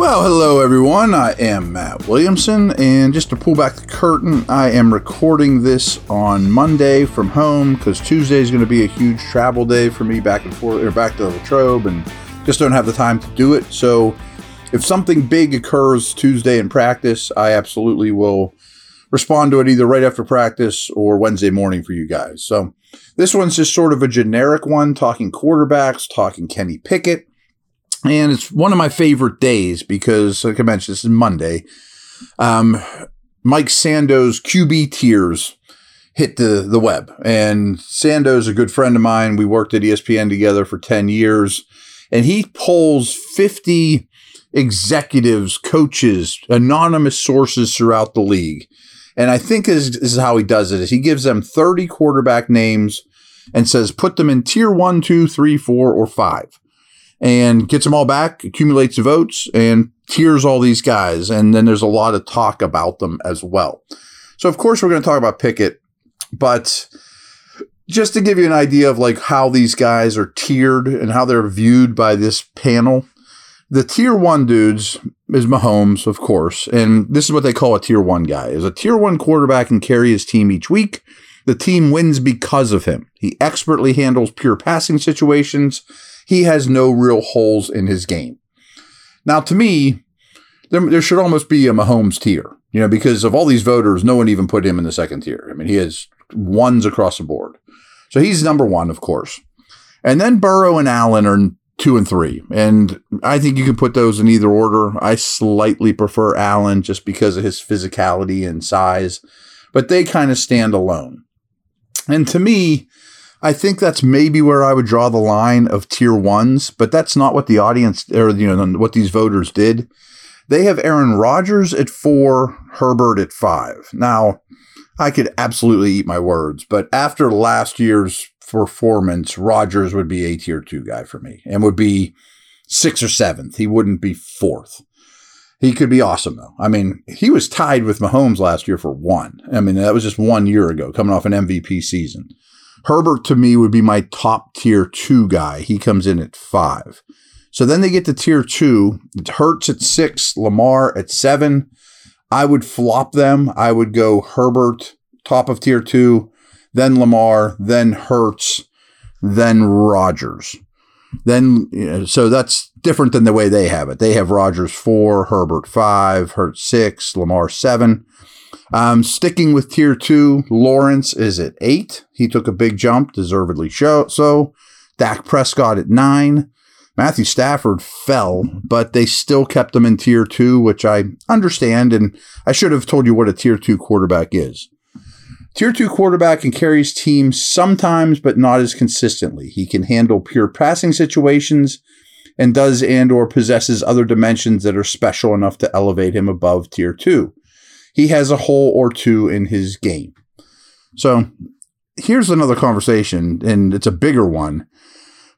Well, hello everyone. I am Matt Williamson, and just to pull back the curtain, I am recording this on Monday from home because Tuesday is going to be a huge travel day for me back and forth, or back to the Latrobe, and just don't have the time to do it. So, if something big occurs Tuesday in practice, I absolutely will respond to it either right after practice or Wednesday morning for you guys. So, this one's just sort of a generic one, talking quarterbacks, talking Kenny Pickett and it's one of my favorite days because, like I mentioned, this is Monday. Um, Mike Sando's QB tiers hit the the web, and Sando's a good friend of mine. We worked at ESPN together for ten years, and he polls fifty executives, coaches, anonymous sources throughout the league. And I think this, this is how he does it: is he gives them thirty quarterback names and says put them in tier one, two, three, four, or five and gets them all back, accumulates the votes, and tiers all these guys. And then there's a lot of talk about them as well. So, of course, we're going to talk about Pickett, but just to give you an idea of like how these guys are tiered and how they're viewed by this panel, the tier one dudes is Mahomes, of course, and this is what they call a tier one guy. Is a tier one quarterback can carry his team each week. The team wins because of him. He expertly handles pure passing situations he has no real holes in his game. Now, to me, there, there should almost be a Mahomes tier, you know, because of all these voters, no one even put him in the second tier. I mean, he has ones across the board. So he's number one, of course. And then Burrow and Allen are two and three. And I think you can put those in either order. I slightly prefer Allen just because of his physicality and size, but they kind of stand alone. And to me, I think that's maybe where I would draw the line of tier ones, but that's not what the audience or you know what these voters did. They have Aaron Rodgers at four, Herbert at five. Now, I could absolutely eat my words, but after last year's performance, Rodgers would be a tier two guy for me and would be sixth or seventh. He wouldn't be fourth. He could be awesome though. I mean, he was tied with Mahomes last year for one. I mean, that was just one year ago, coming off an MVP season. Herbert to me would be my top tier two guy. He comes in at five. So then they get to tier two. Hurts at six, Lamar at seven. I would flop them. I would go Herbert, top of tier two, then Lamar, then Hurts, then Rodgers. Then, you know, so that's different than the way they have it. They have Rodgers four, Herbert five, Hurts six, Lamar seven. Um, sticking with tier two, Lawrence is at eight. He took a big jump, deservedly show, so. Dak Prescott at nine. Matthew Stafford fell, but they still kept him in tier two, which I understand. And I should have told you what a tier two quarterback is. Tier two quarterback can carry his team sometimes, but not as consistently. He can handle pure passing situations and does and or possesses other dimensions that are special enough to elevate him above tier two he has a hole or two in his game. So here's another conversation, and it's a bigger one,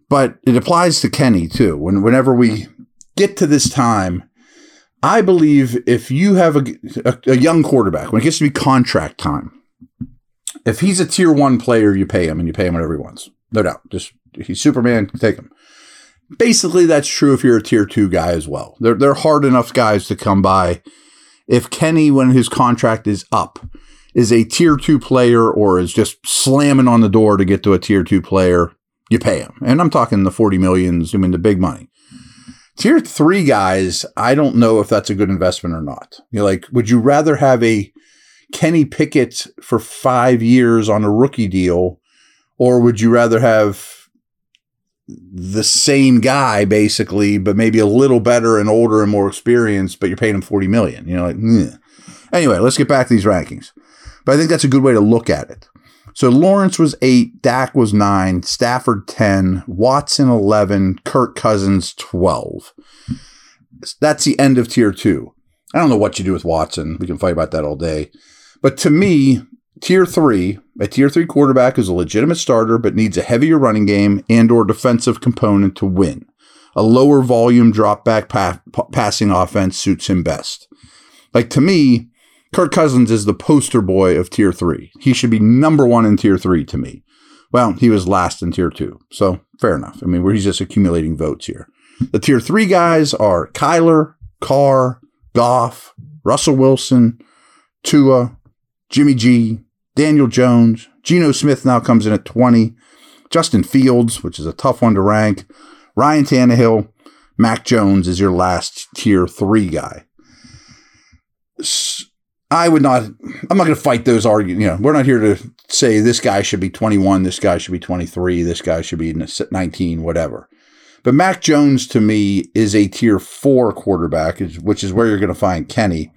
but it applies to Kenny too. When whenever we get to this time, I believe if you have a, a, a young quarterback, when it gets to be contract time, if he's a tier one player, you pay him and you pay him whatever he wants. No doubt. Just he's Superman, take him. Basically, that's true if you're a tier two guy as well. They're they're hard enough guys to come by if Kenny, when his contract is up, is a tier two player or is just slamming on the door to get to a tier two player, you pay him. And I'm talking the 40 millions, I mean, the big money. Tier three guys, I don't know if that's a good investment or not. You're like, would you rather have a Kenny Pickett for five years on a rookie deal, or would you rather have the same guy basically, but maybe a little better and older and more experienced, but you're paying him 40 million. You know, like, Meh. anyway, let's get back to these rankings. But I think that's a good way to look at it. So Lawrence was eight, Dak was nine, Stafford 10, Watson 11, Kirk Cousins 12. That's the end of tier two. I don't know what you do with Watson. We can fight about that all day. But to me, Tier three, a tier three quarterback is a legitimate starter but needs a heavier running game and or defensive component to win. A lower volume drop back pa- passing offense suits him best. Like to me, Kirk Cousins is the poster boy of tier three. He should be number one in tier three to me. Well, he was last in tier two, so fair enough. I mean, he's just accumulating votes here. The tier three guys are Kyler, Carr, Goff, Russell Wilson, Tua, Jimmy G, Daniel Jones, Geno Smith now comes in at 20, Justin Fields, which is a tough one to rank, Ryan Tannehill, Mac Jones is your last tier three guy. I would not, I'm not going to fight those arguments. You know, we're not here to say this guy should be 21, this guy should be 23, this guy should be 19, whatever. But Mac Jones to me is a tier four quarterback, which is where you're going to find Kenny,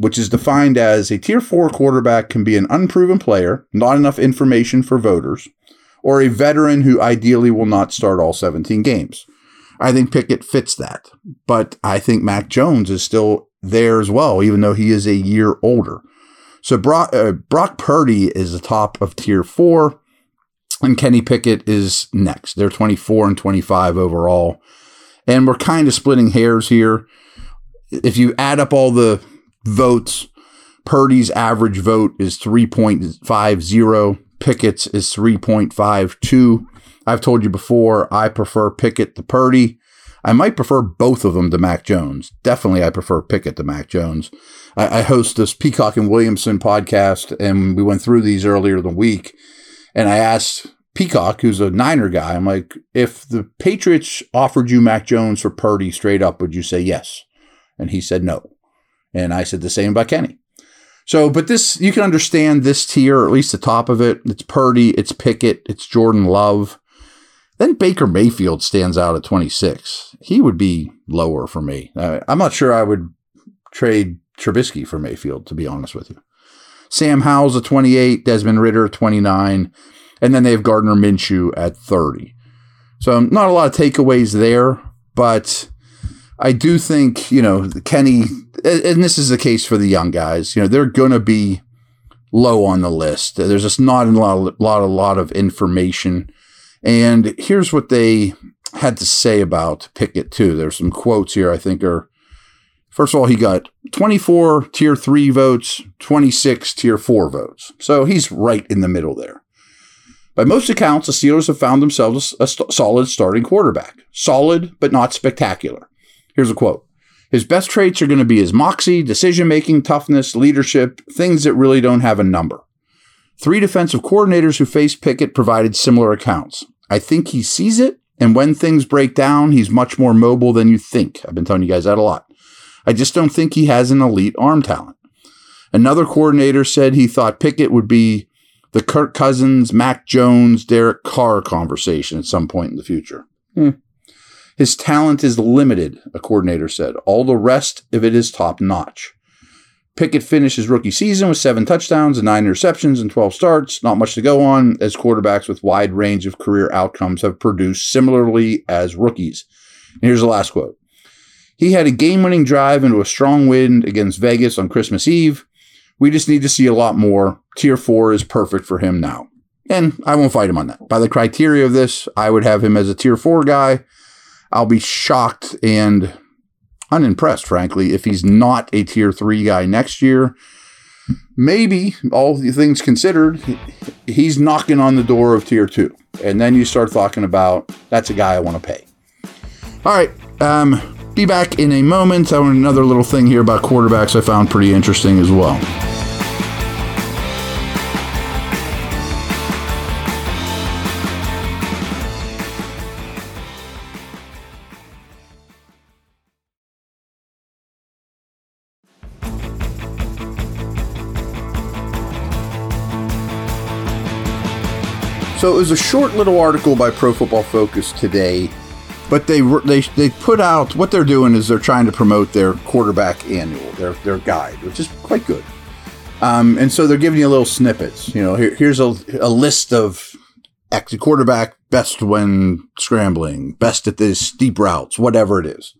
which is defined as a tier four quarterback can be an unproven player, not enough information for voters, or a veteran who ideally will not start all 17 games. I think Pickett fits that. But I think Mac Jones is still there as well, even though he is a year older. So Brock, uh, Brock Purdy is the top of tier four, and Kenny Pickett is next. They're 24 and 25 overall. And we're kind of splitting hairs here. If you add up all the votes, Purdy's average vote is 3.50. Pickett's is 3.52. I've told you before, I prefer Pickett to Purdy. I might prefer both of them to Mac Jones. Definitely, I prefer Pickett to Mac Jones. I, I host this Peacock and Williamson podcast, and we went through these earlier in the week. And I asked Peacock, who's a Niner guy, I'm like, if the Patriots offered you Mac Jones for Purdy straight up, would you say yes? And he said no. And I said the same about Kenny. So, but this, you can understand this tier, or at least the top of it. It's Purdy, it's Pickett, it's Jordan Love. Then Baker Mayfield stands out at 26. He would be lower for me. I'm not sure I would trade Trubisky for Mayfield, to be honest with you. Sam Howell's at 28, Desmond Ridder at 29, and then they have Gardner Minshew at 30. So not a lot of takeaways there, but I do think, you know, Kenny, and this is the case for the young guys, you know, they're going to be low on the list. There's just not a lot, lot, a lot of information and here's what they had to say about Pickett, too. There's some quotes here I think are first of all, he got 24 tier three votes, 26 tier four votes. So he's right in the middle there. By most accounts, the Steelers have found themselves a st- solid starting quarterback. Solid, but not spectacular. Here's a quote His best traits are going to be his moxie, decision making, toughness, leadership, things that really don't have a number. Three defensive coordinators who faced Pickett provided similar accounts. I think he sees it, and when things break down, he's much more mobile than you think. I've been telling you guys that a lot. I just don't think he has an elite arm talent. Another coordinator said he thought Pickett would be the Kirk Cousins, Mac Jones, Derek Carr conversation at some point in the future. Hmm. His talent is limited, a coordinator said. All the rest of it is top notch. Pickett finished his rookie season with seven touchdowns and nine interceptions and 12 starts. Not much to go on, as quarterbacks with wide range of career outcomes have produced similarly as rookies. And here's the last quote He had a game winning drive into a strong wind against Vegas on Christmas Eve. We just need to see a lot more. Tier four is perfect for him now. And I won't fight him on that. By the criteria of this, I would have him as a tier four guy. I'll be shocked and unimpressed, frankly, if he's not a tier three guy next year. Maybe, all the things considered, he's knocking on the door of tier two. And then you start talking about that's a guy I want to pay. All right. Um, be back in a moment. I want another little thing here about quarterbacks I found pretty interesting as well. So it was a short little article by Pro Football Focus today, but they they they put out what they're doing is they're trying to promote their quarterback annual, their their guide, which is quite good. Um, and so they're giving you little snippets. You know, here, here's a, a list of X quarterback best when scrambling, best at this deep routes, whatever it is.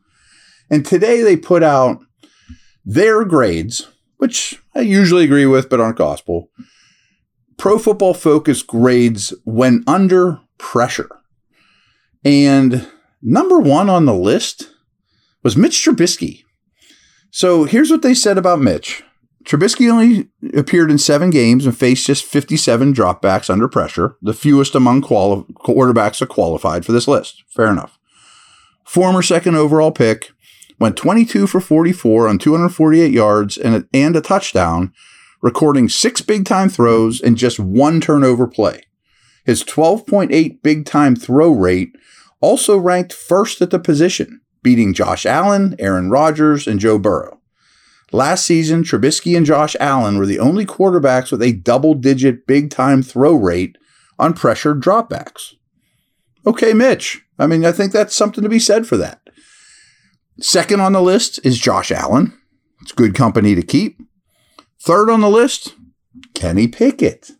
And today they put out their grades, which I usually agree with, but aren't gospel Pro Football Focus grades when under pressure. And number one on the list was Mitch Trubisky. So here's what they said about Mitch. Trubisky only appeared in seven games and faced just 57 dropbacks under pressure, the fewest among quali- quarterbacks that qualified for this list. Fair enough. Former second overall pick, went 22 for 44 on 248 yards and a, and a touchdown, recording six big time throws and just one turnover play. His 12.8 big time throw rate also ranked first at the position, beating Josh Allen, Aaron Rodgers, and Joe Burrow. Last season, Trubisky and Josh Allen were the only quarterbacks with a double digit big time throw rate on pressured dropbacks. Okay, Mitch. I mean, I think that's something to be said for that. Second on the list is Josh Allen. It's good company to keep. Third on the list, Kenny Pickett.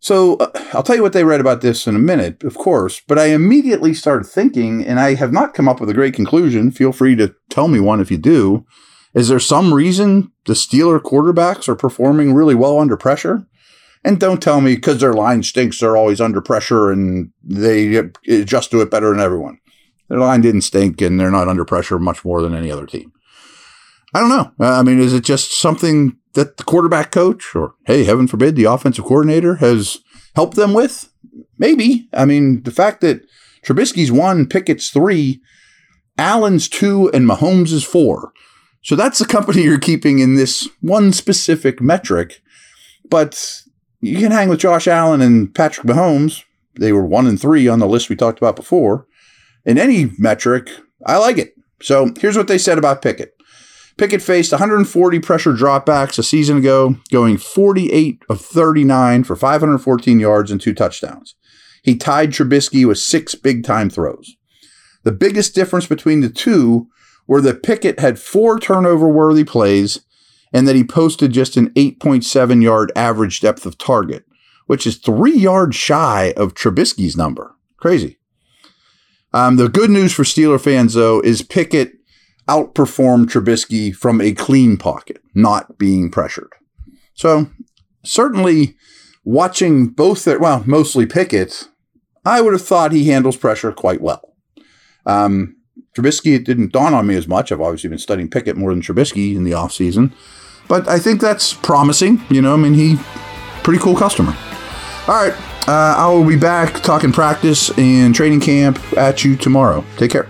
So uh, I'll tell you what they read about this in a minute, of course, but I immediately started thinking, and I have not come up with a great conclusion. Feel free to tell me one if you do. Is there some reason the Steeler quarterbacks are performing really well under pressure? And don't tell me because their line stinks, they're always under pressure and they adjust to it better than everyone. Their line didn't stink and they're not under pressure much more than any other team. I don't know. Uh, I mean, is it just something that the quarterback coach or, hey, heaven forbid, the offensive coordinator has helped them with? Maybe. I mean, the fact that Trubisky's one, Pickett's three, Allen's two, and Mahomes is four. So that's the company you're keeping in this one specific metric. But you can hang with Josh Allen and Patrick Mahomes. They were one and three on the list we talked about before. In any metric, I like it. So here's what they said about Pickett. Pickett faced 140 pressure dropbacks a season ago, going 48 of 39 for 514 yards and two touchdowns. He tied Trubisky with six big time throws. The biggest difference between the two were that Pickett had four turnover worthy plays and that he posted just an 8.7 yard average depth of target, which is three yards shy of Trubisky's number. Crazy. Um, the good news for Steeler fans, though, is Pickett outperformed Trubisky from a clean pocket, not being pressured. So, certainly watching both their, well, mostly Pickett, I would have thought he handles pressure quite well. Um, Trubisky, it didn't dawn on me as much. I've obviously been studying Pickett more than Trubisky in the offseason. But I think that's promising. You know, I mean, he, pretty cool customer. All right. Uh, I will be back talking practice and training camp at you tomorrow. Take care.